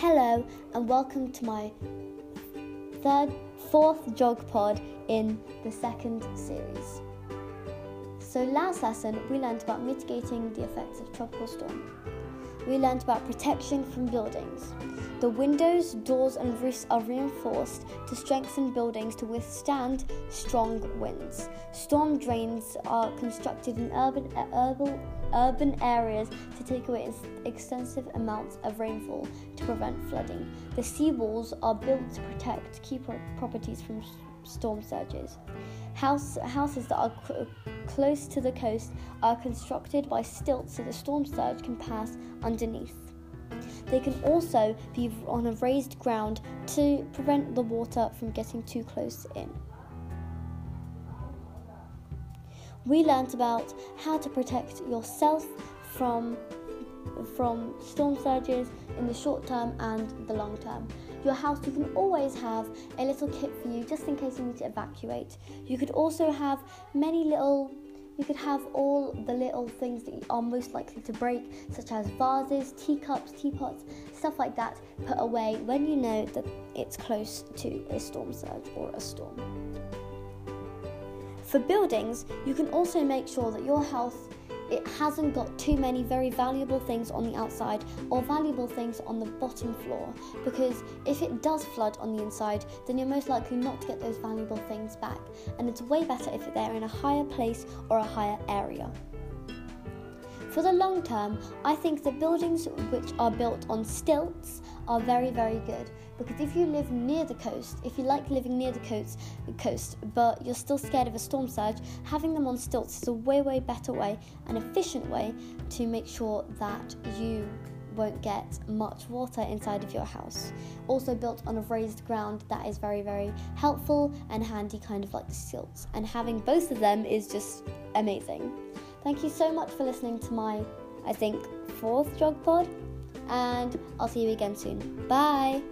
Hello, and welcome to my third, fourth Geog pod in the second series. So, last lesson we learned about mitigating the effects of tropical storm. We learned about protection from buildings. The windows, doors, and roofs are reinforced to strengthen buildings to withstand strong winds. Storm drains are constructed in urban, uh, urban, urban areas to take away extensive amounts of rainfall to prevent flooding. The seawalls are built to protect key properties from storm surges. House, houses that are close to the coast are constructed by stilts so the storm surge can pass underneath. They can also be on a raised ground to prevent the water from getting too close in. We learnt about how to protect yourself from from storm surges in the short term and the long term. Your house, you can always have a little kit for you just in case you need to evacuate. You could also have many little you could have all the little things that are most likely to break, such as vases, teacups, teapots, stuff like that, put away when you know that it's close to a storm surge or a storm. For buildings, you can also make sure that your house it hasn't got too many very valuable things on the outside or valuable things on the bottom floor because if it does flood on the inside then you're most likely not to get those valuable things back and it's way better if they're in a higher place or a higher area. For the long term, I think the buildings which are built on stilts are very, very good because if you live near the coast, if you like living near the coast, coast, but you're still scared of a storm surge, having them on stilts is a way, way better way, an efficient way to make sure that you won't get much water inside of your house. Also built on a raised ground that is very, very helpful and handy, kind of like the stilts. And having both of them is just amazing. Thank you so much for listening to my, I think, fourth Geog pod, and I'll see you again soon. Bye!